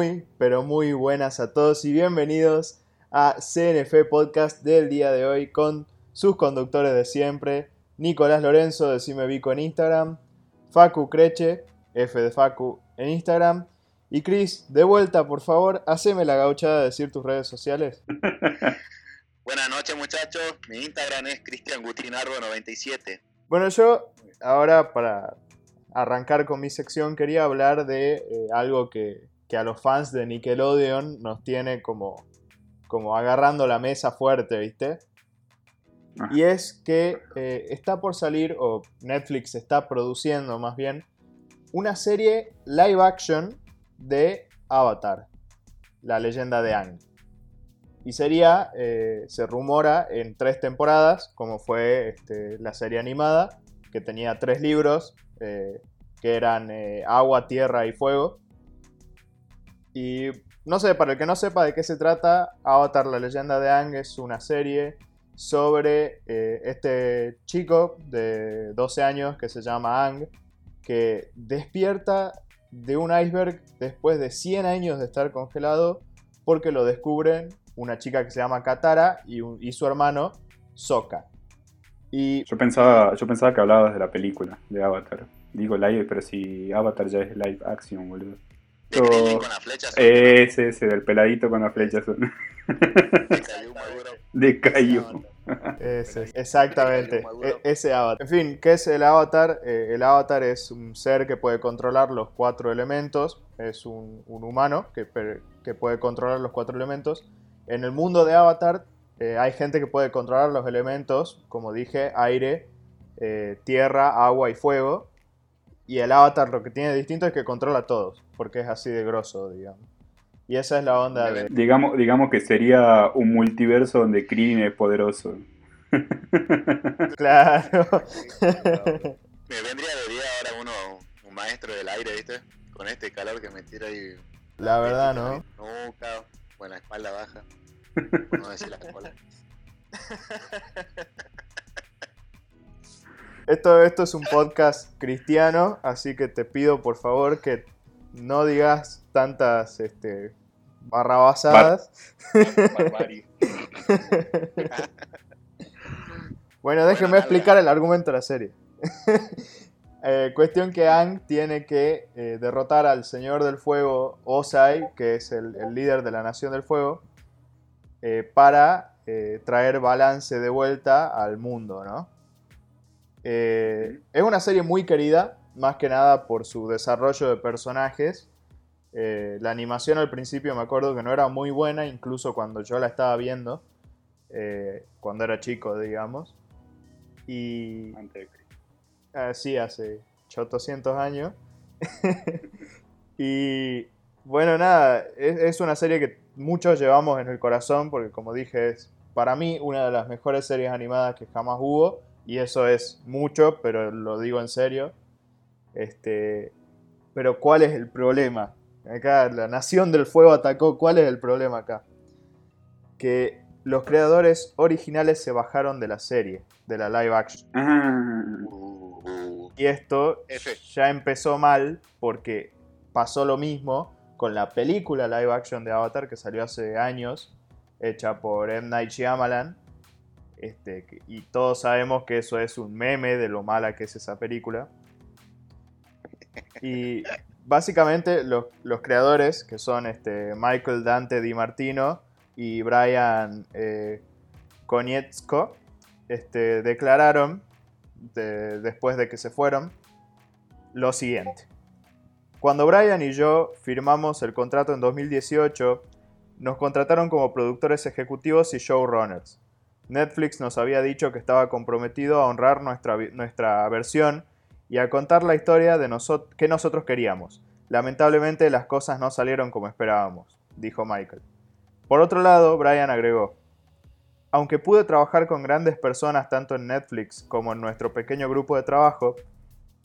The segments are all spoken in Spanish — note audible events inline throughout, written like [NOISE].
Muy, pero muy buenas a todos y bienvenidos a CNF Podcast del día de hoy con sus conductores de siempre, Nicolás Lorenzo, Decime Vico en Instagram, Facu Creche, F de Facu en Instagram, y Chris, de vuelta, por favor, haceme la gauchada de decir tus redes sociales. [LAUGHS] Buenas noches muchachos, mi Instagram es Cristian 97 Bueno, yo ahora para arrancar con mi sección quería hablar de eh, algo que, a los fans de Nickelodeon nos tiene como, como agarrando la mesa fuerte, ¿viste? Ah. Y es que eh, está por salir, o Netflix está produciendo más bien, una serie live action de Avatar, la leyenda de Aang. Y sería, eh, se rumora, en tres temporadas, como fue este, la serie animada, que tenía tres libros, eh, que eran Agua, Tierra y Fuego. Y no sé, para el que no sepa de qué se trata, Avatar, la leyenda de Aang es una serie sobre este chico de 12 años que se llama Aang, que despierta de un iceberg después de 100 años de estar congelado porque lo descubren una chica que se llama Katara y, su hermano Sokka. Yo, pensaba, yo pensaba que hablabas de la película de Avatar. Digo live, pero si Avatar ya es live action, boludo. Ese, ese, del peladito con las flechas. [LAUGHS] De Caillou. Ese, [LAUGHS] exactamente, e, ese avatar. En fin, ¿qué es el avatar? Eh, el avatar es un ser que puede controlar los cuatro elementos, es un, humano que, que, puede controlar los cuatro elementos. En el mundo de avatar eh, hay gente que puede controlar los elementos, como dije, aire, eh, tierra, agua y fuego. Y el avatar lo que tiene distinto es que controla todos, porque es así de grosso, digamos. Y esa es la onda de... Digamos, digamos que sería un multiverso donde Krillin es poderoso. [LAUGHS] claro. me vendría de día ahora uno, un maestro del aire, ¿viste? Con este calor que me tira ahí. La verdad, ¿no? Nunca, con la espalda baja. no decir la espalda. Esto, esto es un podcast cristiano, así que te pido por favor que no digas tantas este, barrabasadas. [LAUGHS] bueno, déjenme explicar el argumento de la serie. [LAUGHS] Eh, cuestión que Ang tiene que eh, derrotar al Señor del Fuego, Osai, que es el, líder de la Nación del Fuego, eh, para traer balance de vuelta al mundo, ¿no? es una serie muy querida, más que nada por su desarrollo de personajes eh, la animación al principio me acuerdo que no era muy buena, incluso cuando yo la estaba viendo, eh, cuando era chico, digamos. Y... Ah, sí, hace 800 años. [LAUGHS] y bueno, nada, es, una serie que muchos llevamos en el corazón, porque como dije, es para mí una de las mejores series animadas que jamás hubo. Y eso es mucho, pero lo digo en serio. Este, pero ¿cuál es el problema? Acá la Nación del Fuego atacó. ¿Cuál es el problema acá? Que los creadores originales se bajaron de la serie, de la live action. Ah. Y esto ya empezó mal porque pasó lo mismo con la película live action de Avatar que salió hace años, hecha por M. Night Shyamalan. Este, y todos sabemos que eso es un meme de lo mala que es esa película. Y básicamente los, creadores, que son este, Michael Dante Di Martino y Brian eh, Konietzko, este, declararon, después de que se fueron, lo siguiente. Cuando Brian y yo firmamos el contrato en 2018, nos contrataron como productores ejecutivos y showrunners. Netflix nos había dicho que estaba comprometido a honrar nuestra, nuestra versión y a contar la historia de que nosotros queríamos. Lamentablemente las cosas no salieron como esperábamos, dijo Michael. Por otro lado, Brian agregó, aunque pude trabajar con grandes personas tanto en Netflix como en nuestro pequeño grupo de trabajo,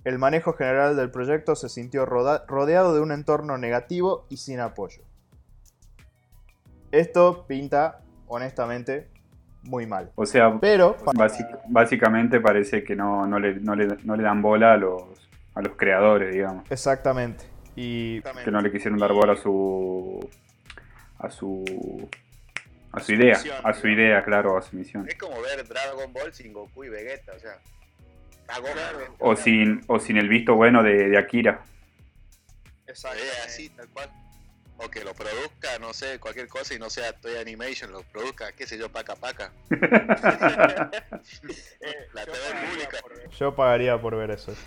el manejo general del proyecto se sintió rodeado de un entorno negativo y sin apoyo. Esto pinta, honestamente, muy mal. O sea, pero básicamente parece que no, le, dan bola a los, a los creadores, digamos. Exactamente. Y que no le quisieron dar bola a su. a su. a su idea. A su idea, claro, a su misión. Es como ver Dragon Ball sin Goku y Vegeta, o sea. O sin, o sin el visto bueno de, de Akira. Exacto. así, tal cual. O que lo produzca, no sé, cualquier cosa y no sea Toy Animation, lo produzca, qué sé yo, paca paca. [LAUGHS] [LAUGHS] Eh, la TV pública. Yo pagaría por ver eso. [LAUGHS]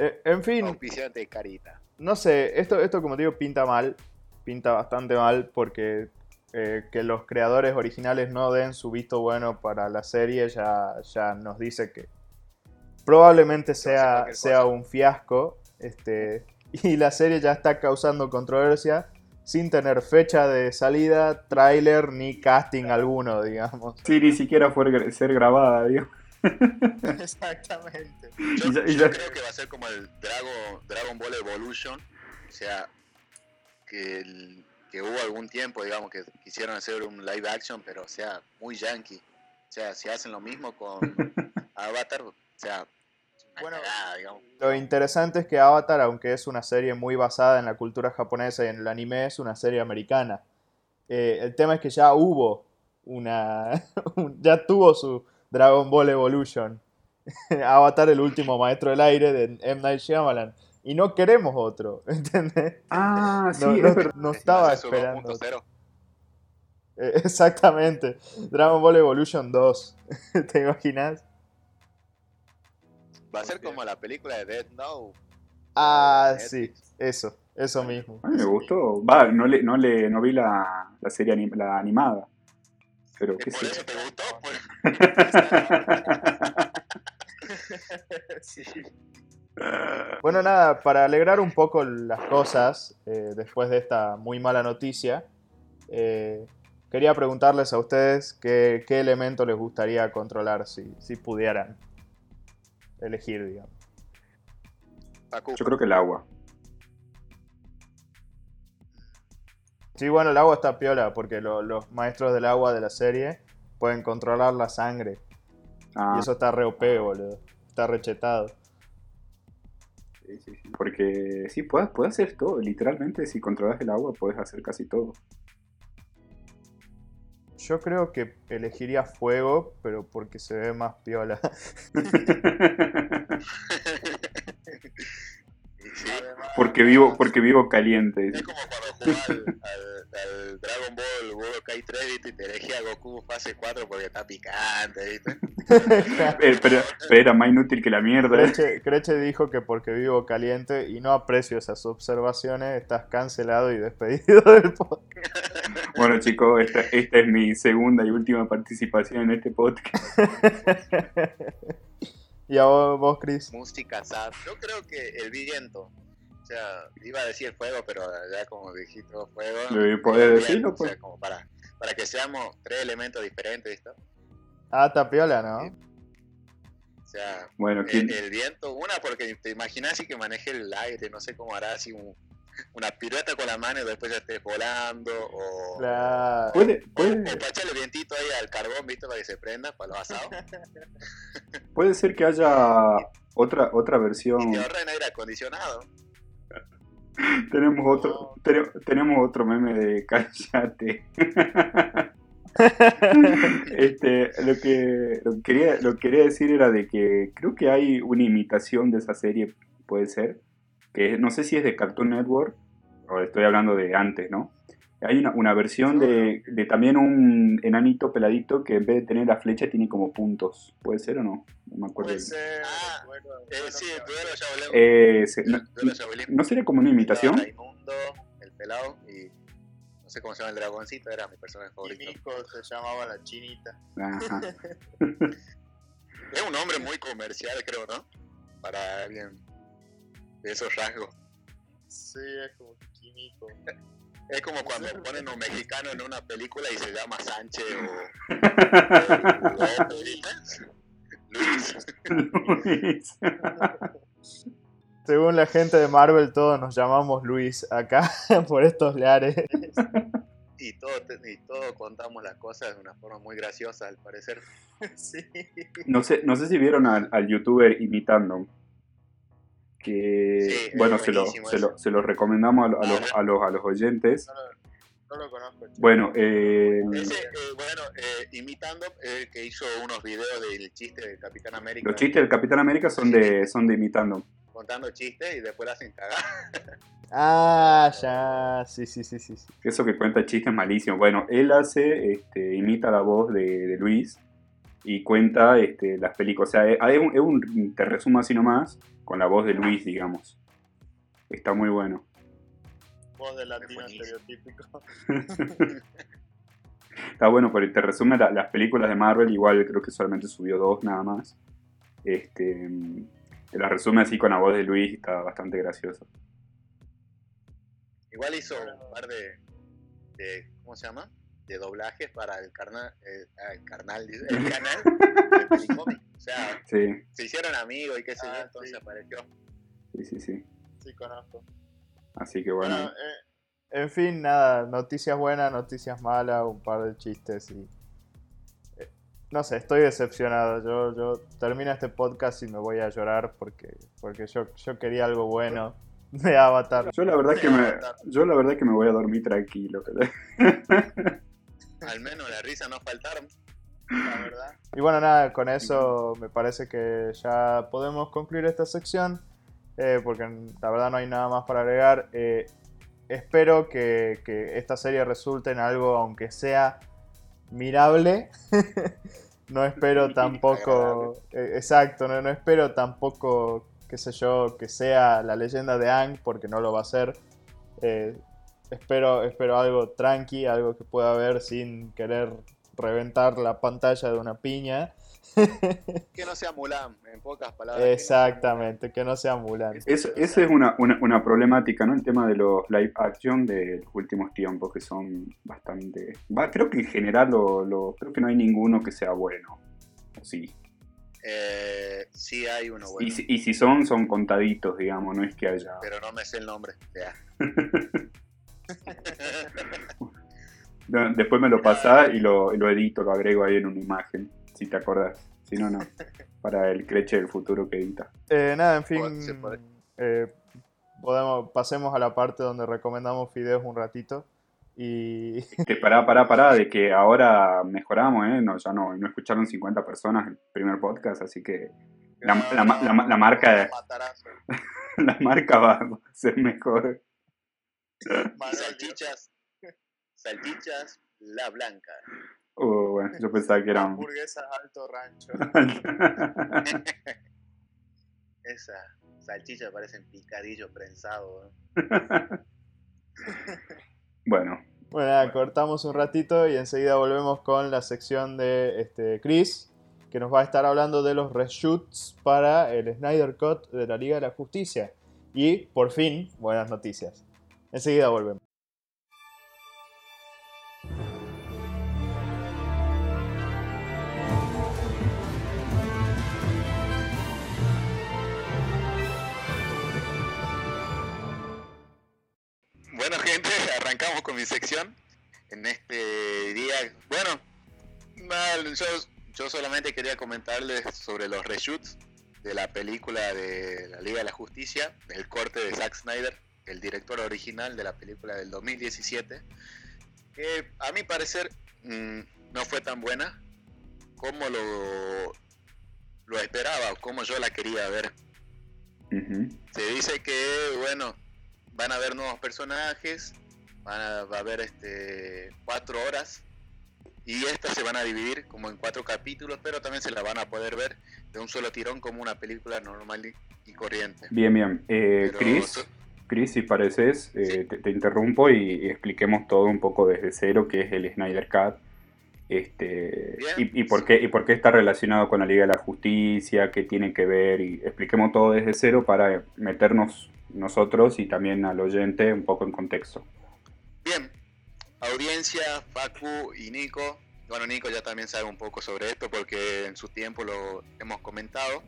Eh, en fin. carita. No sé, esto, esto como digo pinta mal. Pinta bastante mal porque eh, que los creadores originales no den su visto bueno para la serie ya, ya nos dice que probablemente sea, sea un fiasco. Este, y la serie ya está causando controversia sin tener fecha de salida, tráiler ni casting alguno, digamos. Sí, ni siquiera fue ser grabada, digamos. [LAUGHS] Exactamente. Yo, creo que va a ser como el Dragon, Dragon Ball Evolution. O sea, que, que hubo algún tiempo, digamos, que quisieron hacer un live action, pero o sea, muy yankee. O sea, si hacen lo mismo con [LAUGHS] Avatar, o sea, bueno, lo interesante es que Avatar, aunque es una serie muy basada en la cultura japonesa y en el anime, es una serie americana. Eh, el tema es que ya hubo una. [LAUGHS] ya tuvo su Dragon Ball Evolution. [LAUGHS] Avatar, el último maestro del aire de M. Night Shyamalan. Y no queremos otro, [LAUGHS] ¿entendés? Ah, sí, no, estaba esperando. Eh, exactamente. Dragon Ball Evolution 2. ¿Te imaginas? Va a ser como la película de Dead Note. Ah, sí, eso, eso mismo. Me gustó. Va, no, le, no, le, no vi la, la serie la animada. Pero qué por eso te gustó, pues. [LAUGHS] Bueno, nada, para alegrar un poco las cosas eh, después de esta muy mala noticia, eh, quería preguntarles a ustedes qué, qué elemento les gustaría controlar si, si pudieran elegir, digamos. Yo creo que el agua. Sí, bueno, el agua está piola porque los maestros del agua de la serie pueden controlar la sangre. Ah. Y eso está re OP, boludo. Está rechetado. Sí, sí, sí. Porque sí, puedes, puedes hacer todo. Literalmente, si controlas el agua, puedes hacer casi todo. Yo creo que elegiría fuego, pero porque se ve más piola. [LAUGHS] [LAUGHS] porque vivo, porque vivo caliente. Es como cuando jugaba al, Dragon Ball Budokai 3 y te elegía Goku fase 4 porque está picante, ¿viste? [LAUGHS] Eh, pero, era más inútil que la mierda. Creche, dijo que porque vivo caliente y no aprecio esas observaciones, estás cancelado y despedido [LAUGHS] del podcast. Bueno chicos, esta, esta es mi segunda y última participación en este podcast. [LAUGHS] ¿Y a vos, Chris? Música sad. Yo creo que el viento. O sea, iba a decir fuego, pero ya como dijiste fuego. ¿Podés decirlo? Pues? O sea, como para, para que seamos tres elementos diferentes, ¿visto? Ah, tapiola, ¿no? O sea, bueno, el, viento, una porque te imaginas así que maneje el aire, no sé cómo hará así una pirueta con la mano y después ya estés volando o claro. puede puede o, para echarle vientito ahí al carbón viste para que se prenda para los asados puede ser que haya otra otra versión y te ahorren aire acondicionado [LAUGHS] tenemos otro tenemos otro meme de cállate [LAUGHS] este, lo que, lo quería, lo quería decir era de que creo que hay una imitación de esa serie, puede ser, que no sé si es de Cartoon Network, o estoy hablando de antes, ¿no? Hay una, una versión de, de, también un enanito peladito que en vez de tener la flecha tiene como puntos. ¿Puede ser o no? No me acuerdo. Puede ser. Ah, bueno, eh, sí, eh, no, no, sería como una imitación? el pelado y no sé cómo se llama el dragoncito, era mi personaje favorito. Kimiko se llamaba la chinita. [LAUGHS] es un hombre muy comercial, creo, ¿no? Para alguien de esos rasgos. Sí, es como Kimiko. Es como cuando ponen un mexicano en una película y se llama Sánchez o, [LAUGHS] Luis. Luis. Según la gente de Marvel, todos nos llamamos Luis acá [LAUGHS] por estos lares. Y todos todo contamos las cosas de una forma muy graciosa, al parecer. [LAUGHS] Sí. No sé, no sé si vieron al, youtuber imitando. Que Sí, bueno, se lo, se, lo, se lo recomendamos a, lo- a los, a, los, a los oyentes. No lo, no lo conozco. Bueno, eh, Ese, eh, bueno, eh, imitando el que hizo unos videos del chiste del Capitán América. los chistes del Capitán América son de, son de imitando. Contando chistes y después la hacen cagar. Ah, ya. Sí, sí, sí, sí. Eso que cuenta chistes malísimos. Bueno, él hace, este, imita la voz de, de Luis y cuenta este, las películas. O sea, es, un, es un- te resumo así nomás, con la voz de Luis, digamos. Está muy bueno. Voz de latino estereotípico. [LAUGHS] Está bueno, pero te resume la- las películas de Marvel, igual creo que solamente subió dos nada más. Este, te las resume así con la voz de Luis está bastante gracioso. Igual hizo un par de, de ¿cómo se llama? De doblajes para el carnal, eh, ah, el carnal, el canal de Pelicomic. O sea, [LAUGHS] Sí, se hicieron amigos y qué sé yo, Ah, entonces sí. apareció. sí, sí, sí. Sí, conozco. Así que Bueno, bueno. eh, en fin, nada, noticias buenas, noticias malas, un par de chistes y... eh, No sé, estoy decepcionado. Yo, yo termino este podcast y me voy a llorar porque, porque yo, yo quería algo bueno de Avatar. Yo la verdad que me, yo la verdad que me voy a dormir tranquilo. [LAUGHS] Al menos la risa no faltaron, la verdad. Y bueno, nada, con eso me parece que ya podemos concluir esta sección, eh, porque la verdad no hay nada más para agregar. Eh, espero que, que esta serie resulte en algo, aunque sea mirable. [LAUGHS] no espero tampoco, eh, exacto, no, no espero tampoco, qué sé yo, que sea la leyenda de Ang, porque no lo va a ser. Eh, espero, espero algo tranqui, algo que pueda ver sin querer reventar la pantalla de una piña. [LAUGHS] Que no sea Mulan, en pocas palabras. Exactamente, que no sea Mulan. Esa es una, una, una problemática, ¿no? El tema de los live action de los últimos tiempos que son bastante... Va, creo que en general lo, lo- creo que no hay ninguno que sea bueno. ¿O Sí. Eh, sí hay uno Y, bueno, si, y si son, son contaditos, digamos, no es que haya... pero no me sé el nombre. Ya. [LAUGHS] Después me lo pasás y lo, edito, lo agrego ahí en una imagen, si te acordás. Si no, no. Para el creche del futuro que edita. Eh, nada, en fin, eh, podemos, pasemos a la parte donde recomendamos videos un ratito. Y [LAUGHS] Este, pará, pará, pará, de que ahora mejoramos, ¿eh? No, ya no, no escucharon 50 personas el primer podcast, así que la, la la ma- la marca, matarazo. [LAUGHS] la marca va a ser mejor. Salchichas, salchichas, la blanca. Uh, bueno, yo pensaba que eran... hamburguesas alto rancho. [LAUGHS] Esas salchichas parecen picadillo prensado. ¿no? [LAUGHS] bueno, Bueno, cortamos un ratito y enseguida volvemos con la sección de este, Chris, que nos va a estar hablando de los reshoots para el Snyder Cut de la Liga de la Justicia. Y por fin, buenas noticias. Enseguida volvemos. Bueno, gente, [LAUGHS] arrancamos con mi sección. En este día, bueno, yo, yo solamente quería comentarles sobre los reshoots de la película de la Liga de la Justicia, el corte de Zack Snyder, el director original de la película del 2017, que a mi parecer mm, no fue tan buena como lo, lo esperaba o como yo la quería ver. Se dice que, bueno, van a haber nuevos personajes, van a, va a haber este, cuatro horas y estas se van a dividir como en cuatro capítulos, pero también se la van a poder ver de un solo tirón como una película normal y, corriente. bien, bien. Eh, Chris, Chris, si pareces, eh, te, te interrumpo y, y expliquemos todo un poco desde cero, qué es el Snyder Cut. Este, y, y por qué, y por qué está relacionado con la Liga de la Justicia, qué tiene que ver, y expliquemos todo desde cero para meternos nosotros y también al oyente un poco en contexto. Bien, audiencia, Facu y Nico. Bueno, Nico ya también sabe un poco sobre esto porque en su tiempo lo hemos comentado.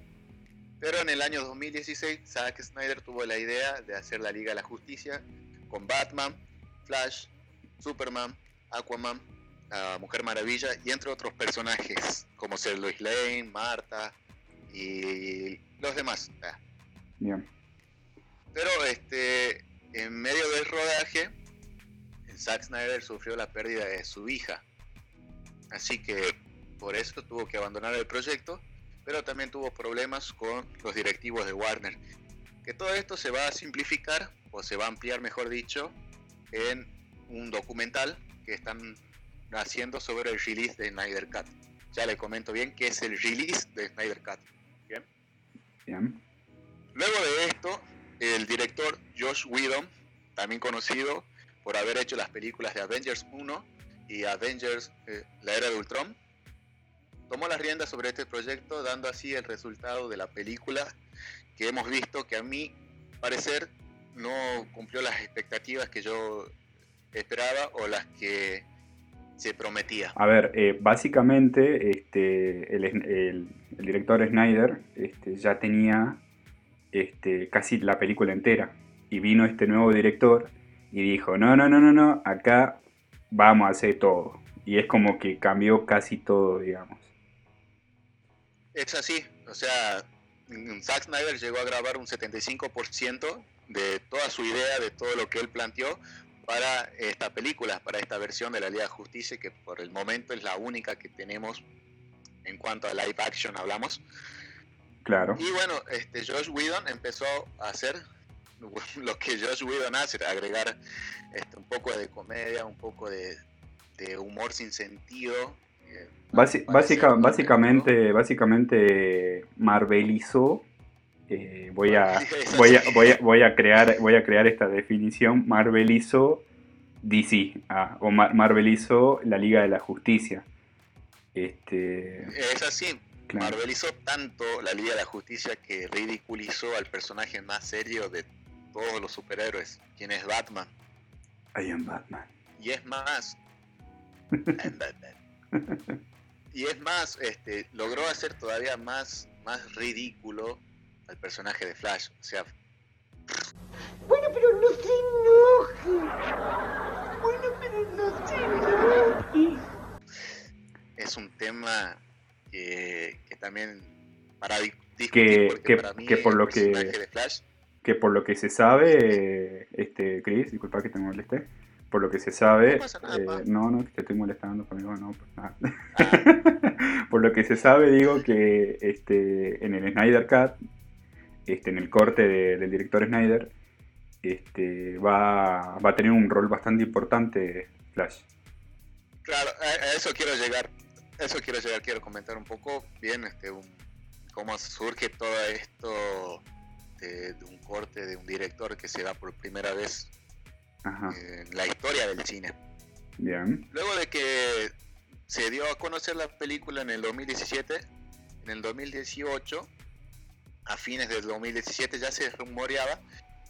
Pero en el año 2016, Zack Snyder tuvo la idea de hacer la Liga de la Justicia con Batman, Flash, Superman, Aquaman, la Mujer Maravilla y entre otros personajes como ser Lois Lane, Marta y los demás. Ah, Bien. Pero este, en medio del rodaje, Zack Snyder sufrió la pérdida de su hija. Así que por eso tuvo que abandonar el proyecto, pero también tuvo problemas con los directivos de Warner. Que todo esto se va a simplificar, o se va a ampliar, mejor dicho, en un documental que están haciendo sobre el release de Snyder Cut. Ya le comento bien que es el release de Snyder Cut. Bien. Bien. Luego de esto, el director Josh Whedon, también conocido por haber hecho las películas de Avengers 1 y Avengers eh, La Era de Ultron, tomó las riendas sobre este proyecto, dando así el resultado de la película que hemos visto que a mí parecer no cumplió las expectativas que yo esperaba o las que se prometía. A ver, eh, básicamente este, el, director Snyder este, ya tenía este, casi la película entera y vino este nuevo director y dijo, no, no, no, no, no, acá vamos a hacer todo. Y es como que cambió casi todo, digamos. Es así, o sea, Zack Snyder llegó a grabar un 75% de toda su idea, de todo lo que él planteó para esta película, para esta versión de la Liga de Justicia, que por el momento es la única que tenemos en cuanto a live action hablamos. Claro. Y bueno, este Josh Whedon empezó a hacer [LAUGHS] lo que Josh Whedon hace, agregar este, un poco de comedia, un poco de, humor sin sentido. Eh, básicamente, básicamente marvelizó. Eh, voy, a, [LAUGHS] voy, a, voy, a, voy, a, crear, voy a crear esta definición. Marvelizó DC ah, o marvelizó la Liga de la Justicia. Este... Es así. Marvelizó tanto la Liga de la Justicia que ridiculizó al personaje más serio de todos los superhéroes, quien es Batman. I am Batman. Y es más, [LAUGHS] y es más, este, logró hacer todavía más, más ridículo al personaje de Flash. O sea. Bueno, pero no se enoje. Bueno, pero no se enoje. Es un tema que, que también para discutir que, que, para mí que por lo que de Flash que por lo que se sabe, este, Chris, disculpa que te moleste, por lo que se sabe, eh, no, no, que te estoy molestando conmigo, no, pues nada. Ah. [LAUGHS] por lo que se sabe, digo que este, en el Snyder Cut, este, en el corte del director Snyder, este, va, va a tener un rol bastante importante Flash. Claro, a, eso quiero llegar, eso quiero llegar, quiero comentar un poco bien este, cómo surge todo esto de, un corte de un director que se da por primera vez en la historia del cine. Bien. Luego de que se dio a conocer la película en el 2017, en el 2018, a fines del 2017 ya se rumoreaba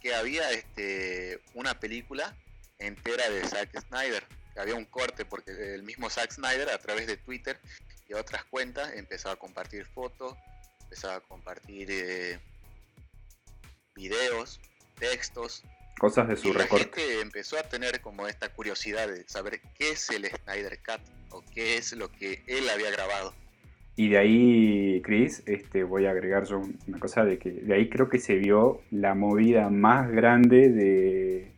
que había este, una película entera de Zack Snyder. Que había un corte porque el mismo Zack Snyder a través de Twitter y otras cuentas empezaba a compartir fotos, empezaba a compartir eh, videos, textos. Cosas de su y La gente empezó a tener como esta curiosidad de saber qué es el Snyder Cut o qué es lo que él había grabado. Y de ahí, Chris, este, voy a agregar yo una cosa de que de ahí creo que se vio la movida más grande de,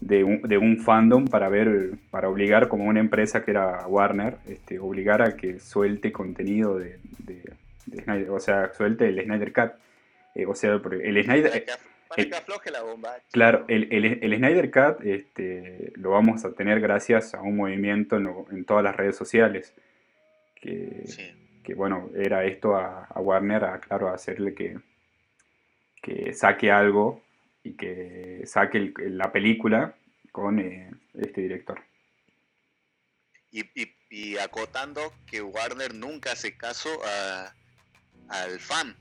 de, un, fandom para ver, para obligar como una empresa que era Warner, este, obligar a que suelte contenido de, de, de Snyder, o sea, suelte el Snyder Cut. Eh, o sea, el Snyder... Para que, afloje la bomba. Claro, el, el, Snyder Cut este, lo vamos a tener gracias a un movimiento en, todas las redes sociales. Que, que bueno, era esto a, Warner, a, claro, a hacerle que, que saque algo y que saque la película con eh, este director. Y, y, y, acotando que Warner nunca hace caso a, al fan.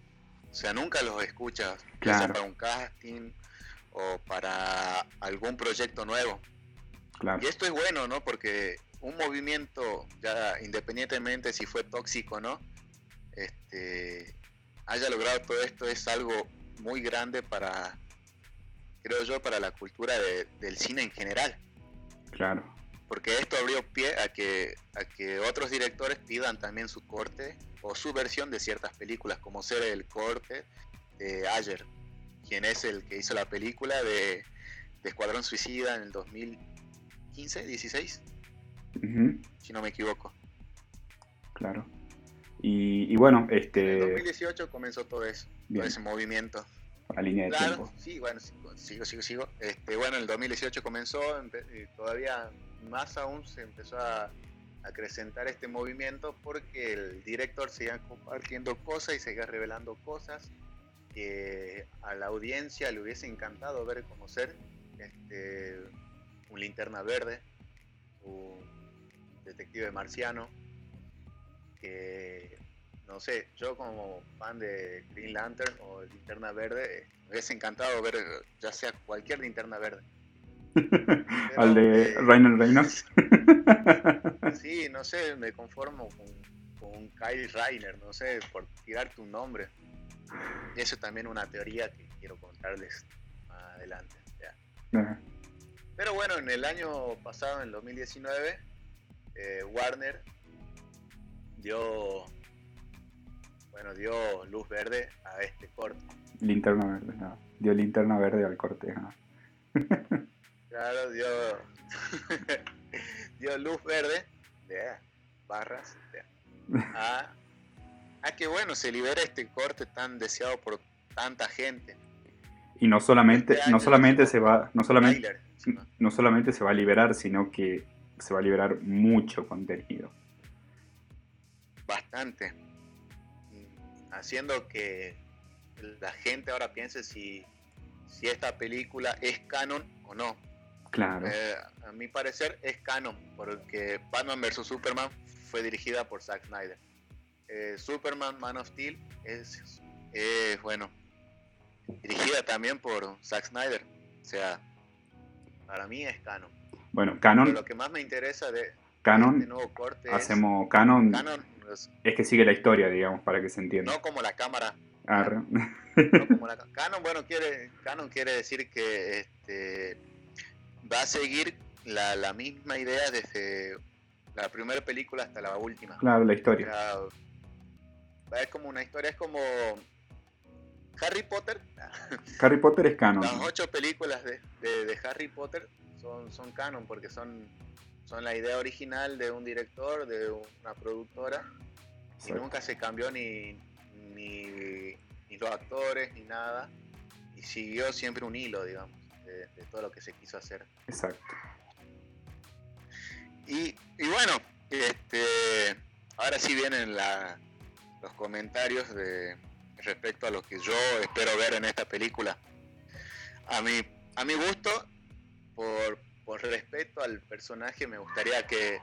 O sea, nunca los escuchas, claro. para un casting o para algún proyecto nuevo. Y esto es bueno, ¿no? Porque un movimiento, ya independientemente si fue tóxico o no, este, haya logrado todo esto es algo muy grande para, creo yo, para la cultura del cine en general. Claro. Porque esto abrió pie a que, a que otros directores pidan también su corte o su versión de ciertas películas, como ser el corte de Ayer. quien es el que hizo la película de, de Escuadrón Suicida en el 2015, 16, Ujú, si no me equivoco. claro. Y, y bueno, En este, 2018 comenzó todo eso, Bien. todo ese movimiento. la línea de Claro, tiempo. sí, bueno, sigo, sigo, sigo. Este, bueno, en el 2018 comenzó, y todavía más aún se empezó a acrecentar este movimiento porque el director seguía compartiendo cosas y seguía revelando cosas que a la audiencia le hubiese encantado ver conocer este, un linterna verde, un detective marciano, que no sé, yo como fan de Green Lantern o de Linterna Verde, me hubiese encantado ver ya sea cualquier linterna verde. [LAUGHS] Al de Ryan Reynolds. [LAUGHS] Sí, no sé, me conformo con, con Kyle Reiner, no sé, por tirarte un nombre. Y eso también es una teoría que quiero contarles más adelante. ya. Pero bueno, en el año pasado, en el 2019, eh, Warner dio, bueno, dio luz verde a este corte. Linterna verde, no. Dio linterna verde al corte. [LAUGHS] Claro, dio, [LAUGHS] dio luz verde, de barras, de- a, a que bueno, se libere este corte tan deseado por tanta gente. Y no solamente, Este no solamente se va, no solamente, Trailer, no solamente se va a liberar, sino que se va a liberar mucho contenido. bastante. Haciendo que la gente ahora piense si, si esta película es canon o no. Claro. Eh, a mi parecer es canon, porque Batman vs. Superman fue dirigida por Zack Snyder. Eh, Superman Man of Steel es, bueno, dirigida también por Zack Snyder. O sea, para mí es canon. Bueno, Pero canon, lo que más me interesa de, de este canon, nuevo corte es hacemos canon, canon, es es que sigue la historia, digamos, para que se entienda. no como la cámara Arre. no como la- Canon, bueno, quiere, Canon quiere decir que este, va a seguir la, la misma idea desde la primera película hasta la última. Claro, la historia. va- es como una historia, es como Harry Potter. [LAUGHS] Harry Potter es canon. Las ocho películas de, de- de Harry Potter son, son canon porque son, son la idea original de un director, de una productora y nunca se cambió ni, ni, ni los actores ni nada y siguió siempre un hilo digamos de, de todo lo que se quiso hacer. Exacto. y, y bueno este ahora sí vienen la- los comentarios de respecto a lo que yo espero ver en esta película. A mi a mi gusto por, por respeto al personaje me gustaría que,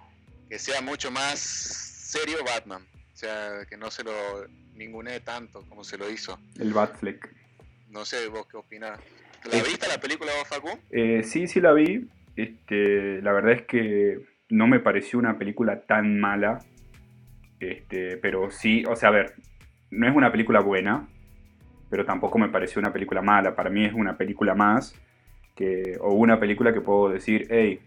que sea mucho más serio Batman. O sea que no se lo ningunee tanto como se lo hizo. El Batfleck. no sé vos qué opinás ¿la viste la película Facu? Eh, sí, sí la vi. Este, la verdad es que no me pareció una película tan mala. Este, pero sí, o sea, a ver, no es una película buena, pero tampoco me pareció una película mala. Para mí es una película más que, o una película que puedo decir, hey,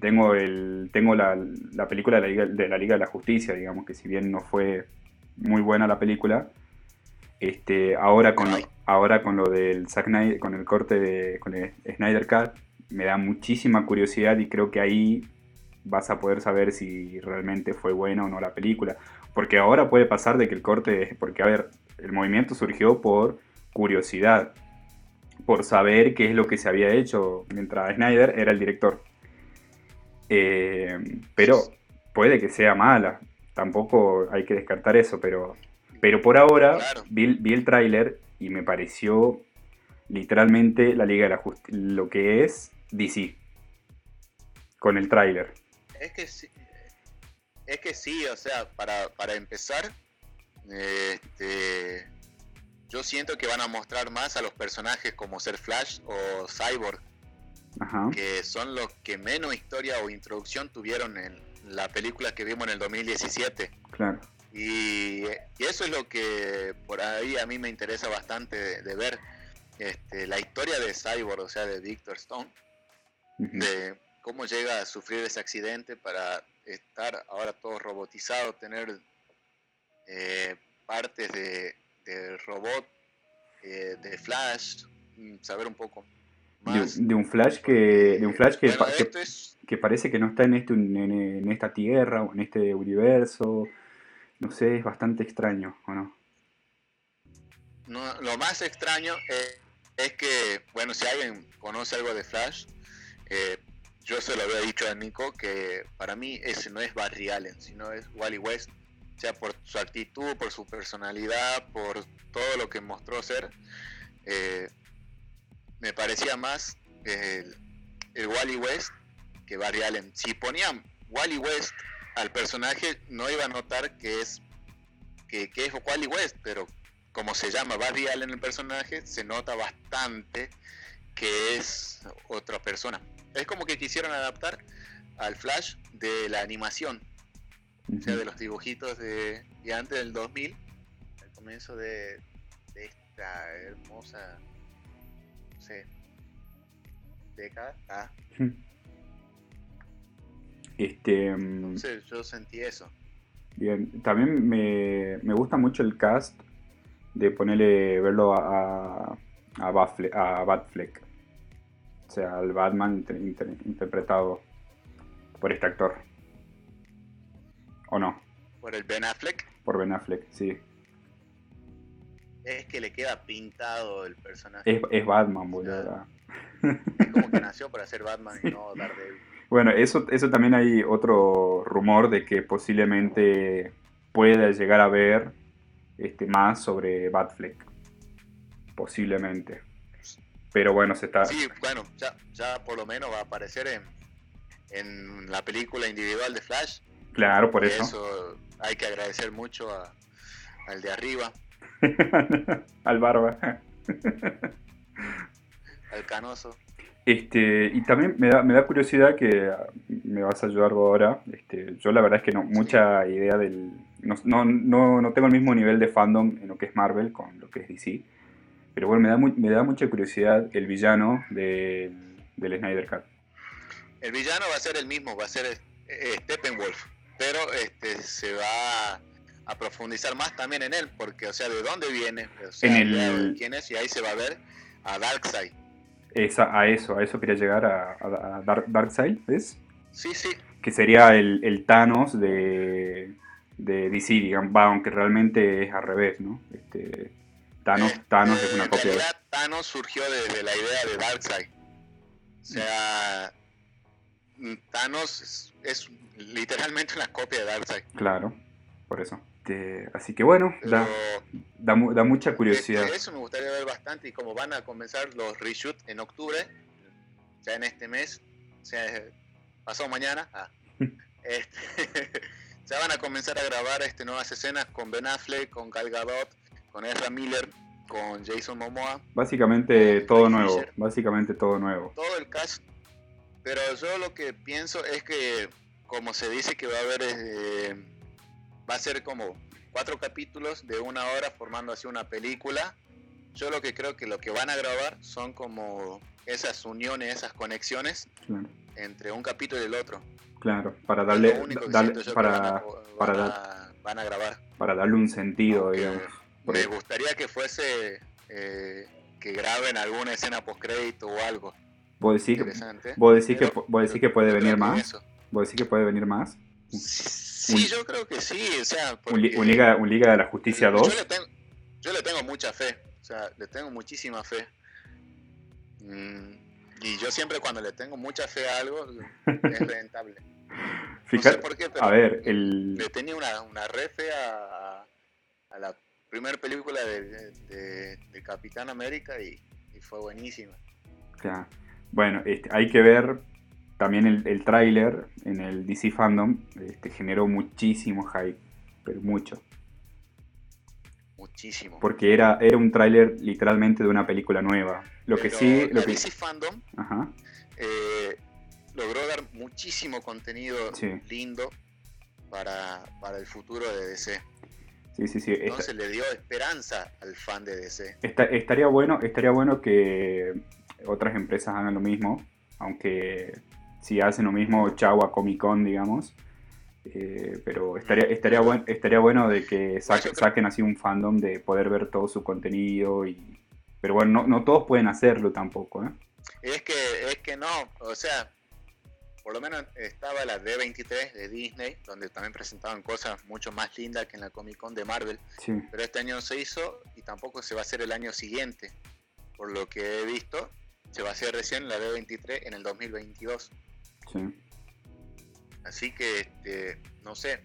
tengo el, tengo la, la película de la, Liga, de la Liga de la Justicia, digamos que si bien no fue muy buena la película, este, ahora con, lo, ahora con lo del Zack Snyder, con el corte de, con el Snyder Cut, me da muchísima curiosidad y creo que ahí vas a poder saber si realmente fue buena o no la película. Porque ahora puede pasar de que el corte, porque a ver, el movimiento surgió por curiosidad, por saber qué es lo que se había hecho mientras Snyder era el director. Eh, pero puede que sea mala, tampoco hay que descartar eso, pero, pero por ahora Claro. vi, vi el tráiler y me pareció literalmente la Liga de la Justicia, lo que es DC, con el tráiler. Es que sí, es que sí, o sea, para, para empezar, este, yo siento que van a mostrar más a los personajes como ser Flash o Cyborg, Ajá. que son los que menos historia o introducción tuvieron en la película que vimos en el 2017. Claro. Y, y eso es lo que por ahí a mí me interesa bastante de, de ver. Este, la historia de Cyborg, o sea, de Victor Stone, de cómo llega a sufrir ese accidente para estar ahora todo robotizado, tener eh, partes de, de robot, eh, de Flash, mm, saber un poco De, más. de un Flash que, de un Flash que, Bueno, pa- que- esto es, que parece que no está en, este, en, en esta tierra o en este universo. No sé, es bastante extraño, ¿o no? no, lo más extraño es, que, bueno, si alguien conoce algo de Flash, eh, yo se lo había dicho a Nico que para mí ese no es Barry Allen, sino es Wally West. O sea, por su actitud, por su personalidad, por todo lo que mostró ser, eh, me parecía más el, el Wally West que Barry Allen. Si ponían Wally West al personaje, no iba a notar que es que, que es Wally West, pero como se llama Barry Allen el personaje, se nota bastante que es otra persona. Es como que quisieron adaptar al Flash de la animación, o sea, de los dibujitos de, de antes del 2000, al comienzo de, de esta hermosa, no sé, década. Ah, Este, mm, entonces yo sentí eso. bien. También me, me gusta mucho el cast de ponerle, verlo a, a, a, Batfle- a Batfleck. O sea, al Batman inter- inter- interpretado por este actor. ¿O no? Por el Ben Affleck, Por Ben Affleck, sí. es que le queda pintado el personaje. Es, es Batman, boludo. [LAUGHS] Es como que nació para ser Batman y no Daredevil. Bueno, eso, eso también hay otro rumor de que posiblemente pueda llegar a ver este, más sobre Batfleck. Posiblemente. Pero bueno, se está... Sí, bueno, ya, ya por lo menos va a aparecer en, en la película individual de Flash. Claro, por eso. eso hay que agradecer mucho a- al de arriba, [LAUGHS] Al barba. al canoso. Este, y también me da, me da curiosidad que ah, me vas a ayudar vos ahora. Este, yo la verdad es que no, mucha idea del. No, no, no, no tengo el mismo nivel de fandom en lo que es Marvel con lo que es DC. Pero bueno, me da, me da mucha curiosidad el villano del, del Snyder Cut. El villano va a ser el mismo, va a ser eh, Steppenwolf, pero este se va a profundizar más también en él, porque, o sea, de dónde viene, o sea, En el- de quién es, y ahí se va a ver a Darkseid. Esa, a eso, a eso quería llegar a, a, a Dark, Darkseid, ¿ves? Sí, sí, Que sería el, el Thanos de, de DC, digamos, aunque realmente es al revés, ¿no? Este, Thanos, Eh, Thanos es una copia de... realidad, Thanos surgió desde la idea de Darkseid. O sea, Thanos es, es literalmente una copia de Darkseid. Claro, por eso. Este, así que bueno, da, da, da mucha curiosidad. este, eso me gustaría ver bastante y como van a comenzar los reshoots en octubre, ya en este mes, o sea, pasado mañana, ah, [LAUGHS] este, [LAUGHS] ya van a comenzar a grabar este, nuevas escenas con Ben Affleck, con Gal Gadot, con Ezra Miller, con Jason Momoa, Básicamente todo nuevo, Fisher. básicamente todo nuevo. todo el cast. Pero yo lo que pienso es que, como se dice que va a haber, eh, va a ser como cuatro capítulos de una hora formando así una película. Yo lo que creo que lo que van a grabar son como esas uniones, esas conexiones Claro, entre un capítulo y el otro. claro, para darle, que darle- que van a, para, para van a- van a grabar. para darle un sentido, Aunque digamos. me ahí. gustaría que fuese eh, que graben alguna escena post crédito o algo ¿Vos decís, que, interesante. vos decís que, pero vos decís que puede venir que más? eso. ¿Vos decís que puede venir más? Sí, Un- yo creo que sí, o sea, ¿Un, porque li- un Liga, un Liga de la Justicia yo 2? le, tengo, yo le tengo mucha fe, o sea, le tengo muchísima fe. Mm, y yo siempre cuando le tengo mucha fe a algo, es [LAUGHS] rentable. No sé Fíjate, por qué, pero a ver, el, le tenía una, una re fe a, a la primera película de, de- de Capitán América y, y fue buenísima. Ya. Bueno, este, hay que ver también el, el tráiler en el DC Fandom. Este, generó muchísimo hype, pero mucho. Muchísimo. Porque era, era un tráiler literalmente de una película nueva. Lo que sí... Lo que, DC Fandom ajá, eh, logró dar muchísimo contenido Sí. lindo para, para el futuro de DC. sí, sí, sí. Esta- Entonces le dio esperanza al fan de DC. esta- estaría, bueno, estaría bueno que otras empresas hagan lo mismo. Aunque si hacen lo mismo, chau a Comic Con, digamos. Eh, pero estaría, estaría, buen- estaría bueno de que sa- saquen así un fandom de poder ver todo su contenido y, Pero bueno, no, no todos pueden hacerlo tampoco, ¿eh? Es que, es que no, o sea, por lo menos estaba la D23 de Disney, donde también presentaban cosas mucho más lindas que en la Comic Con de Marvel. Sí, Pero este año no se hizo y tampoco se va a hacer el año siguiente. Por lo que he visto, se va a hacer recién la D23 en el 2022. Sí. Así que, este, no sé.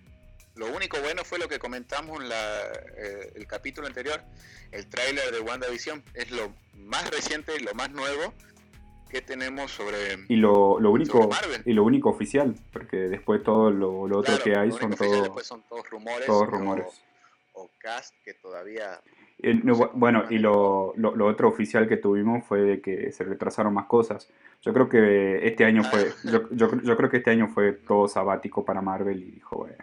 Lo único bueno fue lo que comentamos en la, eh, el capítulo anterior. El tráiler de WandaVision es lo más reciente y lo más nuevo que tenemos sobre... Y lo, lo único Marvel. y lo único oficial, porque después todo lo, lo otro que hay son todo, son todos rumores. todos o-. O, cast que todavía... Eh, no, bueno, y lo, lo, lo otro oficial que tuvimos fue de que se retrasaron más cosas. Yo creo que este año fue, Ah. yo, yo, yo creo que este año fue todo sabático para Marvel y dijo, bueno,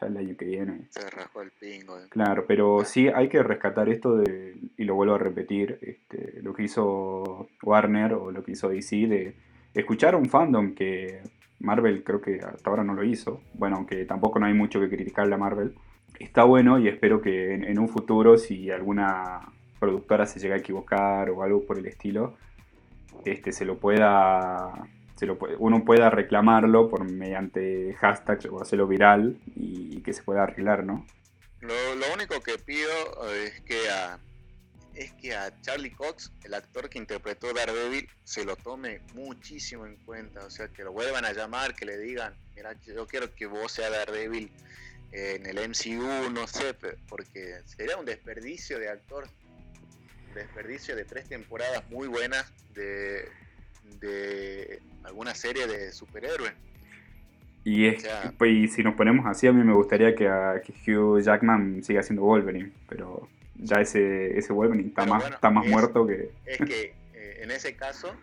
ya el año que viene. Se rajó el pingo. eh. Claro, pero sí hay que rescatar esto de, y lo vuelvo a repetir, este, lo que hizo Warner o lo que hizo DC de escuchar a un fandom que Marvel creo que hasta ahora no lo hizo. Bueno, aunque tampoco no hay mucho que criticarle a Marvel. Está bueno y espero que en, en un futuro, si alguna productora se llega a equivocar o algo por el estilo, este, se lo pueda, se lo uno pueda reclamarlo por mediante hashtags o hacerlo viral y, que se pueda arreglar, ¿no? Lo, único que pido es que a es que a Charlie Cox, el actor que interpretó Daredevil, se lo tome muchísimo en cuenta, o sea, que lo vuelvan a llamar, que le digan, mira, yo quiero que vos seas Daredevil en el MCU, no sé, porque sería un desperdicio de actor, un desperdicio de tres temporadas muy buenas de, de alguna serie de superhéroes. Y, es, y si nos ponemos así, a mí me gustaría que, a- que Hugh Jackman siga siendo Wolverine, pero ya ese, ese Wolverine está más, bueno, está más es- muerto que... es que eh, en ese caso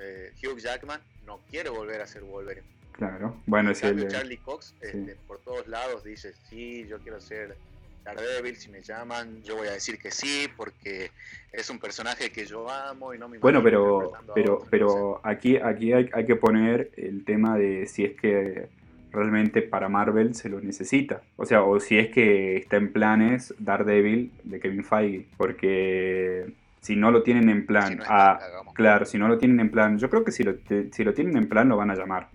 eh, Hugh Jackman no quiere volver a ser Wolverine. Claro, bueno, en es el Charlie Cox este, por todos lados dice, sí, yo quiero ser Daredevil, si me llaman, yo voy a decir que sí, porque es un personaje que yo amo y no me Bueno, pero, pero, pero aquí, aquí hay, hay que poner el tema de si es que realmente para Marvel se lo necesita. O sea, o si es que está en planes Daredevil de Kevin Feige. Porque si no lo tienen en plan, si no a, claro, si no lo tienen en plan, yo creo que si lo, si lo tienen en plan lo van a llamar.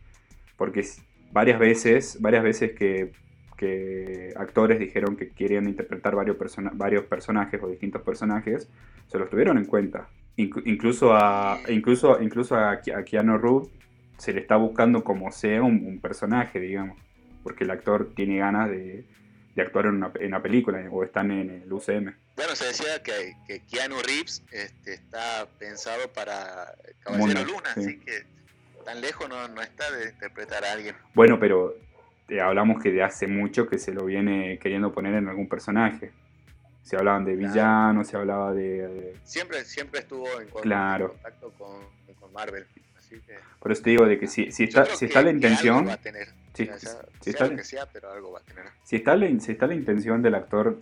Porque varias veces, varias veces que, que actores dijeron que querían interpretar varios, persona- varios personajes o distintos personajes, se los tuvieron en cuenta. Inc- incluso a, incluso, incluso a, Ki- a Keanu Reeves se le está buscando como sea un, un personaje, digamos. Porque el actor tiene ganas de, de actuar en una, en una película o están en el UCM. Bueno, se decía que, que Keanu Reeves este, está pensado para Caballero Luna, sí. así que tan lejos no, no está de interpretar a alguien. Bueno, pero eh, hablamos que de hace mucho que se lo viene queriendo poner en algún personaje. Se hablaban de Claro. villano, se hablaba de... de- Siempre, siempre estuvo en, con- Claro. contacto con, con Marvel. Así que Por eso te digo de que si, si está, si está la que intención, va a tener. Sí, O sea, sí, sea sí está lo bien. que sea, pero algo va a tener. si está la, si está la intención del actor,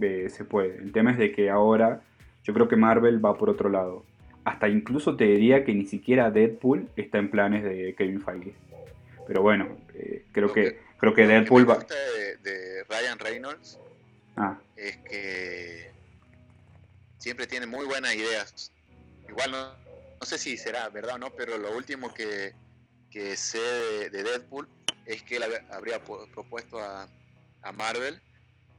eh, se puede. El tema es de que ahora yo creo que Marvel va por otro lado. Hasta incluso te diría que ni siquiera Deadpool está en planes de Kevin Feige. Pero bueno, eh, creo que, que- creo que Deadpool me va... gusta de, de Ryan Reynolds Ah, es que siempre tiene muy buenas ideas. Igual no, no sé si será verdad o no, pero lo último que, que sé de, de Deadpool es que él hab- habría propuesto a, a Marvel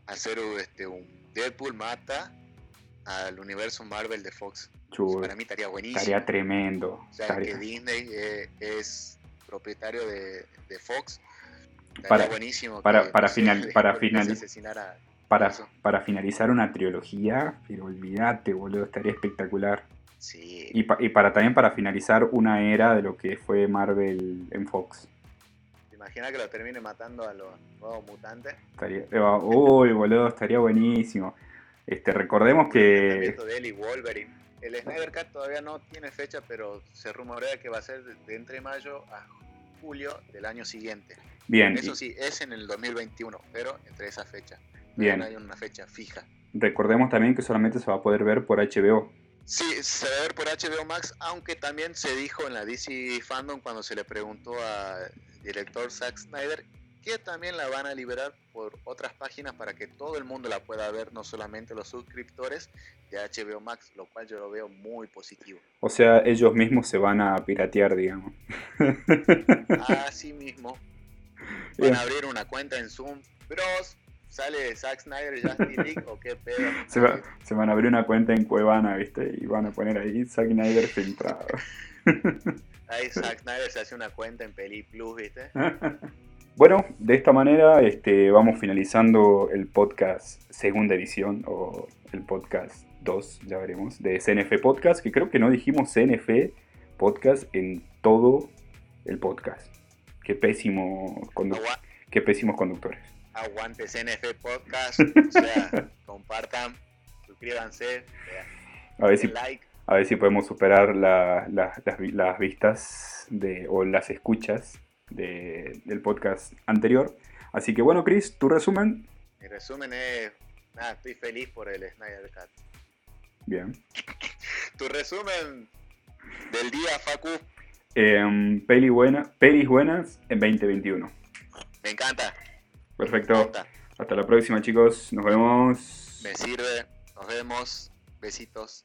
hacer este, un Deadpool mata al universo Marvel de Fox. chulo. Para mí estaría buenísimo. Estaría tremendo. O sea, estaría- que Disney eh, es propietario de, de Fox. Estaría Para- buenísimo para- que, para no sé, final- para [LAUGHS] Deadpool finali- asesinara para, para finalizar una trilogía, pero olvídate, boludo, estaría espectacular. Sí, Y, pa- y para también para finalizar una era de lo que fue Marvel en Fox. ¿Te imaginas que lo termine matando a los nuevos mutantes? Estaría, eh, uy, boludo, estaría buenísimo. Este, recordemos El que enfrentamiento de él y Wolverine. El Snyder Cut todavía no tiene fecha, pero se rumorea que va a ser de, entre mayo a julio del año siguiente. bien, Eso sí, es en el 2021, pero entre esas fechas. Bien. No hay una fecha fija. recordemos también que solamente se va a poder ver por HBO. Sí, se va a ver por HBO Max, aunque también se dijo en la DC Fandom cuando se le preguntó al director Zack Snyder que también la van a liberar por otras páginas para que todo el mundo la pueda ver, no solamente los suscriptores de HBO Max, lo cual yo lo veo muy positivo. O sea, ellos mismos se van a piratear, digamos. [LAUGHS] Así mismo, van a abrir una cuenta en Zoom. Bros, sale Zack Snyder, Justin League o qué pedo. [LAUGHS] Se, va- se van a abrir una cuenta en Cuevana, ¿viste? Y van a poner ahí Zack Snyder filtrado. Ahí Zack Snyder se hace una cuenta en Peli Plus, ¿viste? [LAUGHS] Bueno, de esta manera este, vamos finalizando el podcast segunda edición o el podcast 2, ya veremos, de CNF Podcast, que creo que no dijimos CNF Podcast en todo el podcast. Qué pésimo qué pésimos conductores. Aguante CNF Podcast, [LAUGHS] o sea, compartan, suscríbanse, A ver si, like. a ver si podemos superar la- la- las, las vistas de, o las escuchas de- del podcast anterior. Así que bueno, Chris, tu resumen. Mi resumen es, nada, estoy feliz por el Snyder Cut. Bien. [LAUGHS] Tu resumen del día, Facu, Em, peli buena, pelis buenas en 2021. me encanta, me Perfecto. encanta, Hasta la próxima, chicos. Nos vemos. me sirve, nos vemos, besitos.